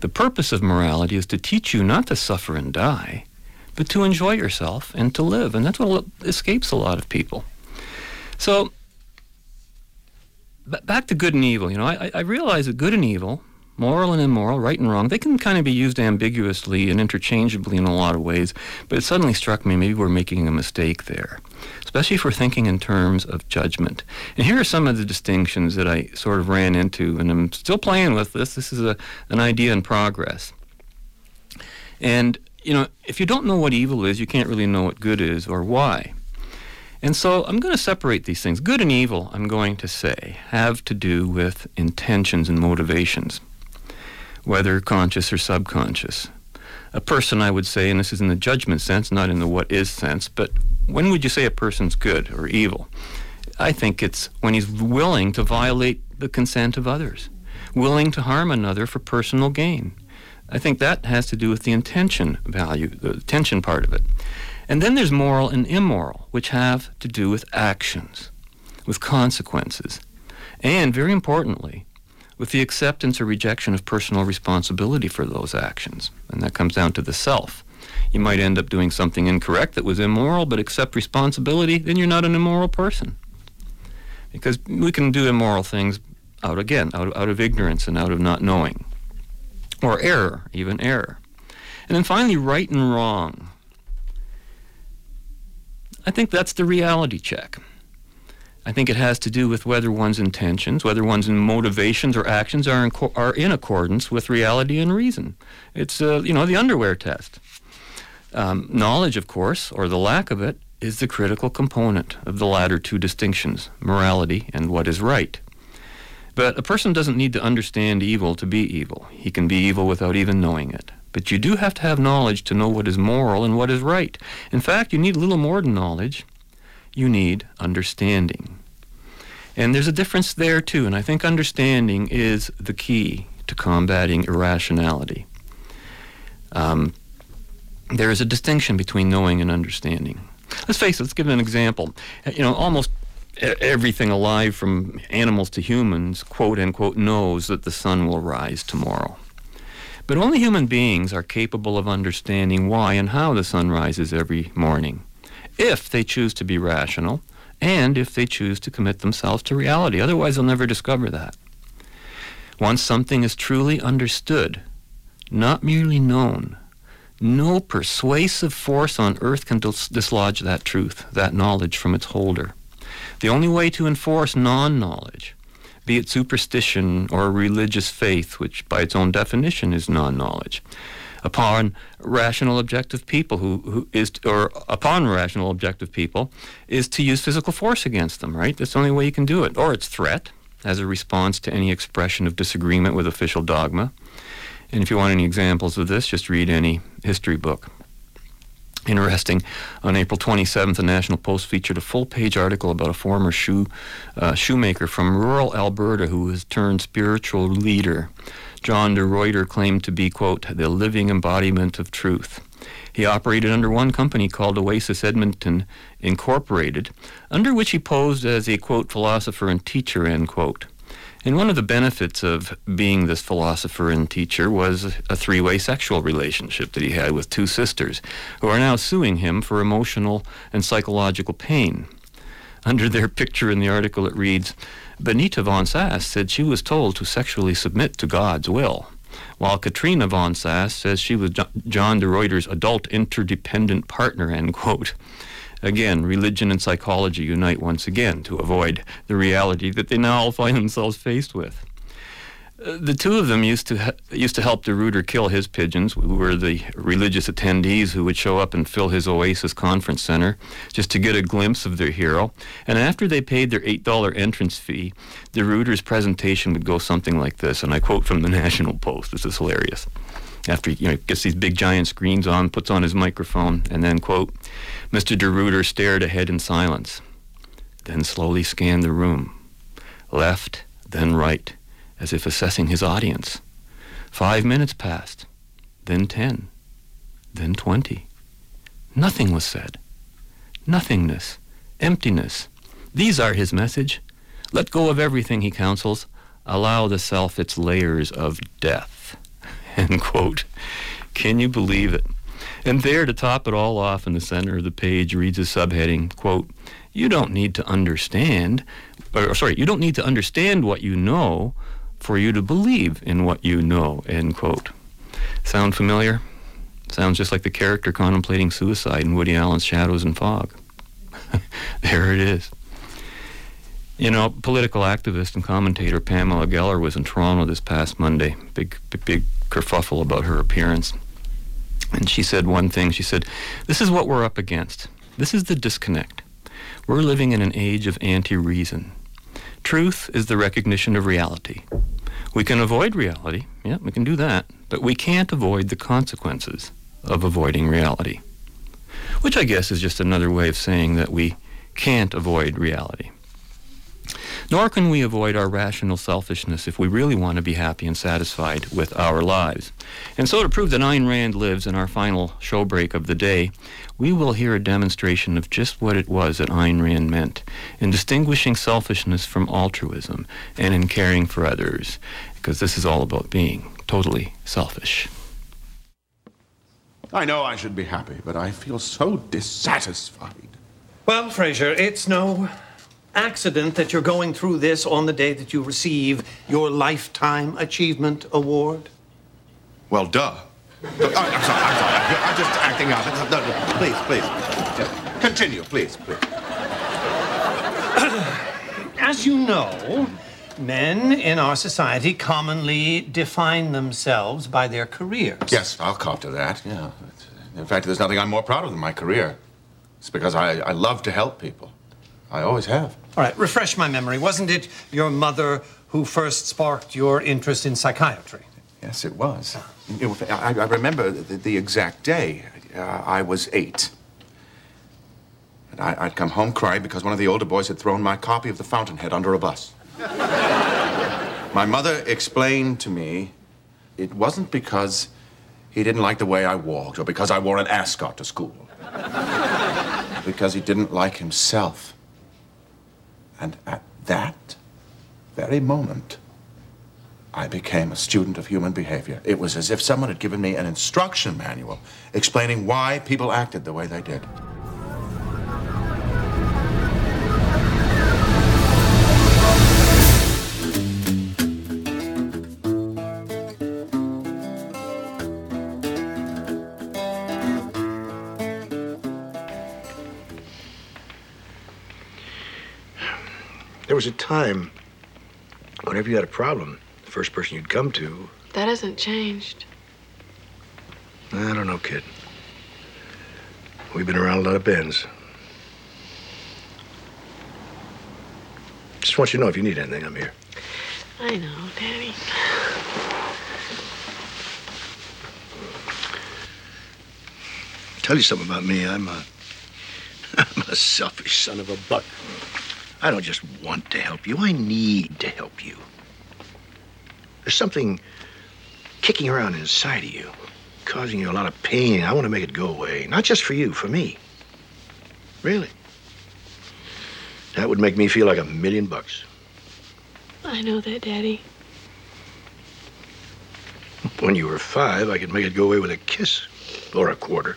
The purpose of morality is to teach you not to suffer and die, but to enjoy yourself and to live. And that's what escapes a lot of people. So, b- back to good and evil. You know, I, I realize that good and evil, moral and immoral, right and wrong, they can kind of be used ambiguously and interchangeably in a lot of ways. But it suddenly struck me maybe we're making a mistake there especially if we're thinking in terms of judgment. And here are some of the distinctions that I sort of ran into, and I'm still playing with this. This is a, an idea in progress. And, you know, if you don't know what evil is, you can't really know what good is or why. And so I'm going to separate these things. Good and evil, I'm going to say, have to do with intentions and motivations, whether conscious or subconscious. A person, I would say, and this is in the judgment sense, not in the what is sense, but when would you say a person's good or evil? I think it's when he's willing to violate the consent of others, willing to harm another for personal gain. I think that has to do with the intention value, the intention part of it. And then there's moral and immoral, which have to do with actions, with consequences, and very importantly, with the acceptance or rejection of personal responsibility for those actions. And that comes down to the self. You might end up doing something incorrect that was immoral, but accept responsibility, then you're not an immoral person. because we can do immoral things out again, out, out of ignorance and out of not knowing, or error, even error. And then finally, right and wrong. I think that's the reality check. I think it has to do with whether one's intentions, whether one's motivations or actions are in, co- are in accordance with reality and reason. It's, uh, you know, the underwear test. Um, knowledge, of course, or the lack of it, is the critical component of the latter two distinctions morality and what is right. But a person doesn't need to understand evil to be evil. He can be evil without even knowing it. But you do have to have knowledge to know what is moral and what is right. In fact, you need a little more than knowledge. You need understanding. And there's a difference there too, and I think understanding is the key to combating irrationality. Um, there is a distinction between knowing and understanding. Let's face it, let's give an example. You know, almost everything alive from animals to humans, quote unquote, knows that the sun will rise tomorrow. But only human beings are capable of understanding why and how the sun rises every morning, if they choose to be rational and if they choose to commit themselves to reality. Otherwise, they'll never discover that. Once something is truly understood, not merely known, no persuasive force on earth can dis- dislodge that truth, that knowledge from its holder. The only way to enforce non knowledge be it superstition or religious faith, which by its own definition is non-knowledge, upon rational objective people who, who is or upon rational objective people is to use physical force against them, right? That's the only way you can do it. Or it's threat as a response to any expression of disagreement with official dogma. And if you want any examples of this, just read any history book. Interesting. On April 27th, the National Post featured a full-page article about a former shoe uh, shoemaker from rural Alberta who was turned spiritual leader. John de Ruyter claimed to be, quote, the living embodiment of truth. He operated under one company called Oasis Edmonton Incorporated, under which he posed as a, quote, philosopher and teacher, end quote. And one of the benefits of being this philosopher and teacher was a three way sexual relationship that he had with two sisters, who are now suing him for emotional and psychological pain. Under their picture in the article, it reads Benita von Sass said she was told to sexually submit to God's will, while Katrina von Sass says she was John de Ruyter's adult interdependent partner, end quote. Again, religion and psychology unite once again to avoid the reality that they now all find themselves faced with. The two of them used to ha- used to help de Ruyter kill his pigeons, who were the religious attendees who would show up and fill his Oasis conference center just to get a glimpse of their hero. And after they paid their eight dollar entrance fee, de Ruyter's presentation would go something like this, and I quote from the <laughs> National Post. This is hilarious after he you know, gets these big giant screens on, puts on his microphone, and then, quote, Mr. de Ruyter stared ahead in silence, then slowly scanned the room, left, then right, as if assessing his audience. Five minutes passed, then ten, then twenty. Nothing was said. Nothingness, emptiness. These are his message. Let go of everything, he counsels. Allow the self its layers of death. <laughs> End quote. Can you believe it? And there to top it all off in the center of the page reads a subheading, quote, you don't need to understand, or sorry, you don't need to understand what you know for you to believe in what you know, end quote. Sound familiar? Sounds just like the character contemplating suicide in Woody Allen's Shadows and Fog. <laughs> there it is. You know, political activist and commentator Pamela Geller was in Toronto this past Monday. Big, big, big kerfuffle about her appearance. And she said one thing. She said, This is what we're up against. This is the disconnect. We're living in an age of anti reason. Truth is the recognition of reality. We can avoid reality. Yeah, we can do that. But we can't avoid the consequences of avoiding reality. Which I guess is just another way of saying that we can't avoid reality. Nor can we avoid our rational selfishness if we really want to be happy and satisfied with our lives. And so, to prove that Ayn Rand lives in our final showbreak of the day, we will hear a demonstration of just what it was that Ayn Rand meant in distinguishing selfishness from altruism and in caring for others, because this is all about being totally selfish. I know I should be happy, but I feel so dissatisfied. Well, Frasier, it's no accident that you're going through this on the day that you receive your Lifetime Achievement Award? Well, duh. Oh, I'm sorry, I'm sorry. I'm just acting out. No, no, please, please. Continue, please, please. As you know, men in our society commonly define themselves by their careers. Yes, I'll cop to that, yeah. In fact, there's nothing I'm more proud of than my career. It's because I, I love to help people. I always have. All right, refresh my memory. Wasn't it your mother who first sparked your interest in psychiatry? Yes, it was. I, I remember the, the exact day. Uh, I was eight. And I, I'd come home crying because one of the older boys had thrown my copy of The Fountainhead under a bus. <laughs> my mother explained to me it wasn't because he didn't like the way I walked or because I wore an ascot to school. <laughs> because he didn't like himself. And at that very moment, I became a student of human behavior. It was as if someone had given me an instruction manual explaining why people acted the way they did. There was a time, whenever you had a problem, first person you'd come to, That hasn't changed. I don't know, kid. We've been around a lot of bends. Just want you to know if you need anything, I'm here. I know, Daddy. Tell you something about me. I'm a, <laughs> I'm a selfish son of a buck. I don't just want to help you. I need to help you. There's something kicking around inside of you, causing you a lot of pain. I want to make it go away. Not just for you, for me. Really. That would make me feel like a million bucks. I know that, Daddy. When you were five, I could make it go away with a kiss or a quarter.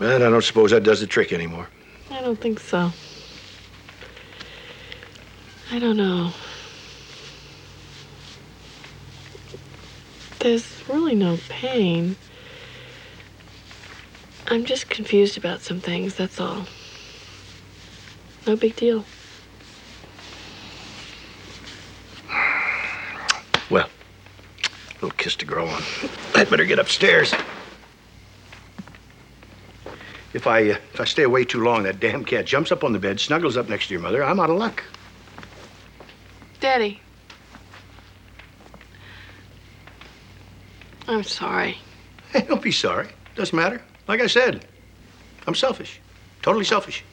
But I don't suppose that does the trick anymore. I don't think so. I don't know. There's really no pain. I'm just confused about some things, that's all. No big deal. Well, little kiss to grow on. I'd better get upstairs. If I uh, if I stay away too long, that damn cat jumps up on the bed, snuggles up next to your mother. I'm out of luck. Daddy. I'm sorry. Hey, don't be sorry. Doesn't matter. Like I said, I'm selfish. Totally selfish.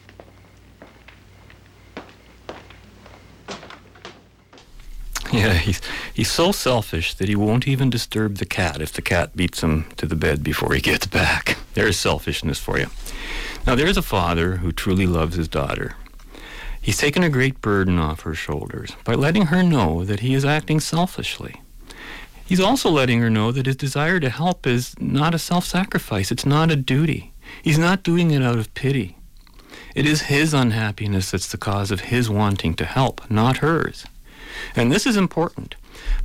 Yeah, he's he's so selfish that he won't even disturb the cat if the cat beats him to the bed before he gets back. <laughs> There's selfishness for you. Now there's a father who truly loves his daughter. He's taken a great burden off her shoulders by letting her know that he is acting selfishly. He's also letting her know that his desire to help is not a self-sacrifice, it's not a duty. He's not doing it out of pity. It is his unhappiness that's the cause of his wanting to help, not hers. And this is important.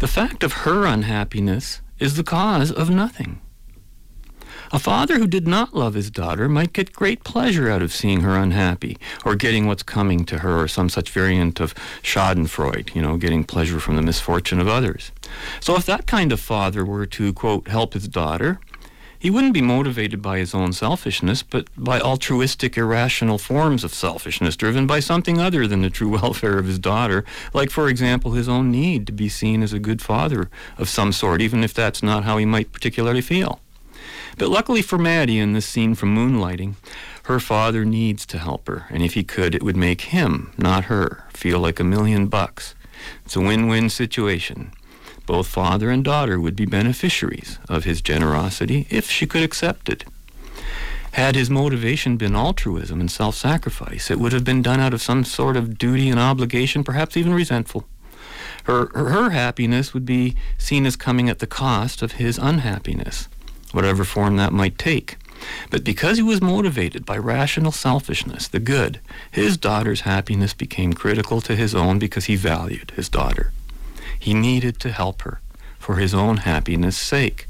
The fact of her unhappiness is the cause of nothing. A father who did not love his daughter might get great pleasure out of seeing her unhappy, or getting what's coming to her, or some such variant of Schadenfreude, you know, getting pleasure from the misfortune of others. So if that kind of father were to, quote, help his daughter, he wouldn't be motivated by his own selfishness, but by altruistic, irrational forms of selfishness driven by something other than the true <laughs> welfare of his daughter, like, for example, his own need to be seen as a good father of some sort, even if that's not how he might particularly feel. But luckily for Maddie in this scene from Moonlighting, her father needs to help her, and if he could, it would make him, not her, feel like a million bucks. It's a win-win situation. Both father and daughter would be beneficiaries of his generosity if she could accept it. Had his motivation been altruism and self-sacrifice, it would have been done out of some sort of duty and obligation, perhaps even resentful. Her, her, her happiness would be seen as coming at the cost of his unhappiness whatever form that might take. But because he was motivated by rational selfishness, the good, his daughter's happiness became critical to his own because he valued his daughter. He needed to help her for his own happiness' sake.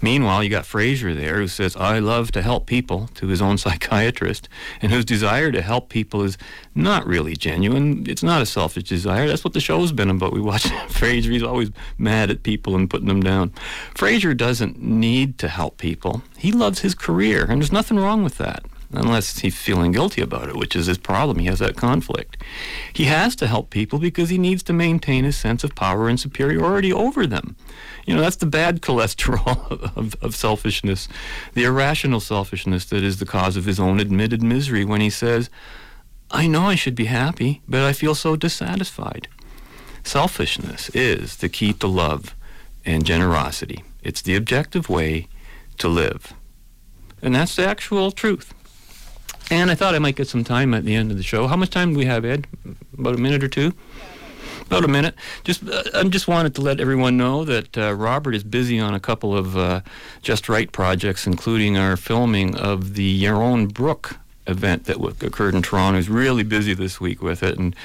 Meanwhile, you got Frasier there who says, I love to help people to his own <laughs> psychiatrist, and whose desire to help people is not really genuine. It's not a selfish desire. That's what the show's been about. We watch <laughs> Frasier, he's always mad at people and putting them down. Frasier doesn't need to help people. He loves his career, and there's nothing wrong with that unless he's feeling guilty about it, which is his problem. He has that conflict. He has to help people because he needs to maintain his sense of power and superiority over them. You know, that's the bad <laughs> cholesterol of, of selfishness, the irrational selfishness that is the cause of his own admitted misery when he says, I know I should be happy, but I feel so dissatisfied. Selfishness is the key to love and generosity. It's the objective way to live. And that's the actual truth. And I thought I might get some time at the end of the show. How much time do we have, Ed? About a minute or two? About a minute. Just, uh, I just wanted to let everyone know that uh, Robert is busy on a couple of uh, Just Right projects, including our filming of the Yaron Brook event that w- occurred in Toronto. He's really busy this week with it, and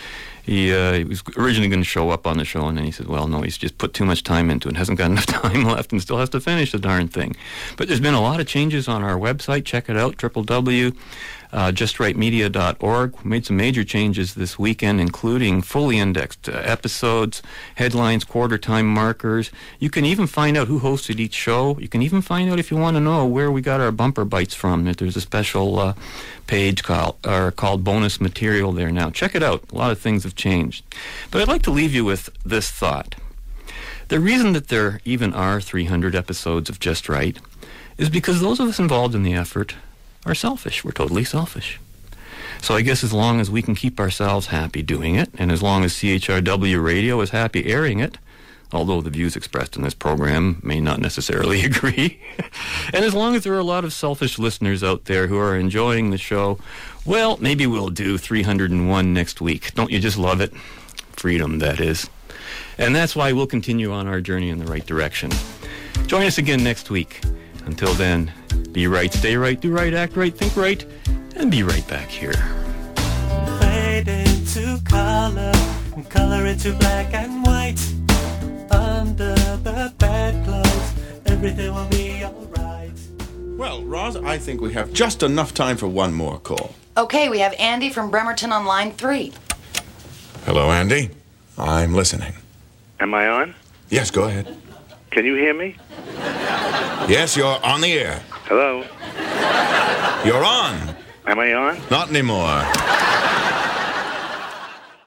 he, uh, he was originally going to show up on the show, and then he said, "Well, no, he's just put too much time into it, hasn't got <laughs> enough time left, and still has to finish the darn thing." But there's been a lot of changes on our website. Check it out, www uh, justrightmedia.org. Made some major changes this weekend, including fully indexed uh, episodes, headlines, quarter time markers. You can even find out who hosted each show. You can even find out if you want to know where we got our bumper bites from. That there's a special uh, page called, uh, called bonus material there now. Check it out. A lot of things have changed. But I'd like to leave you with this thought. The reason that there even are 300 episodes of Just Right is because those of us involved in the effort are selfish. We're totally selfish. So I guess as long as we can keep ourselves happy doing it, and as long as CHRW Radio is happy airing it, although the views expressed in this program may not necessarily <laughs> agree, and as long as there are a lot of selfish listeners out there who are enjoying the show, well, maybe we'll do 301 next week. Don't you just love it? Freedom, that is. And that's why we'll continue on our journey in the right direction. Join us again next week. Until then, be right, stay right, do right, act right, think right, and be right back here. Fade into color, and color into black and white. Under the bedclothes, everything will be alright. Well, Roz, I think we have just enough time for one more call. Okay, we have Andy from Bremerton on line three. Hello, Andy. I'm listening. Am I on? Yes, go ahead. Can you hear me? Yes, you're on the air. Hello? You're on. Am I on? Not anymore.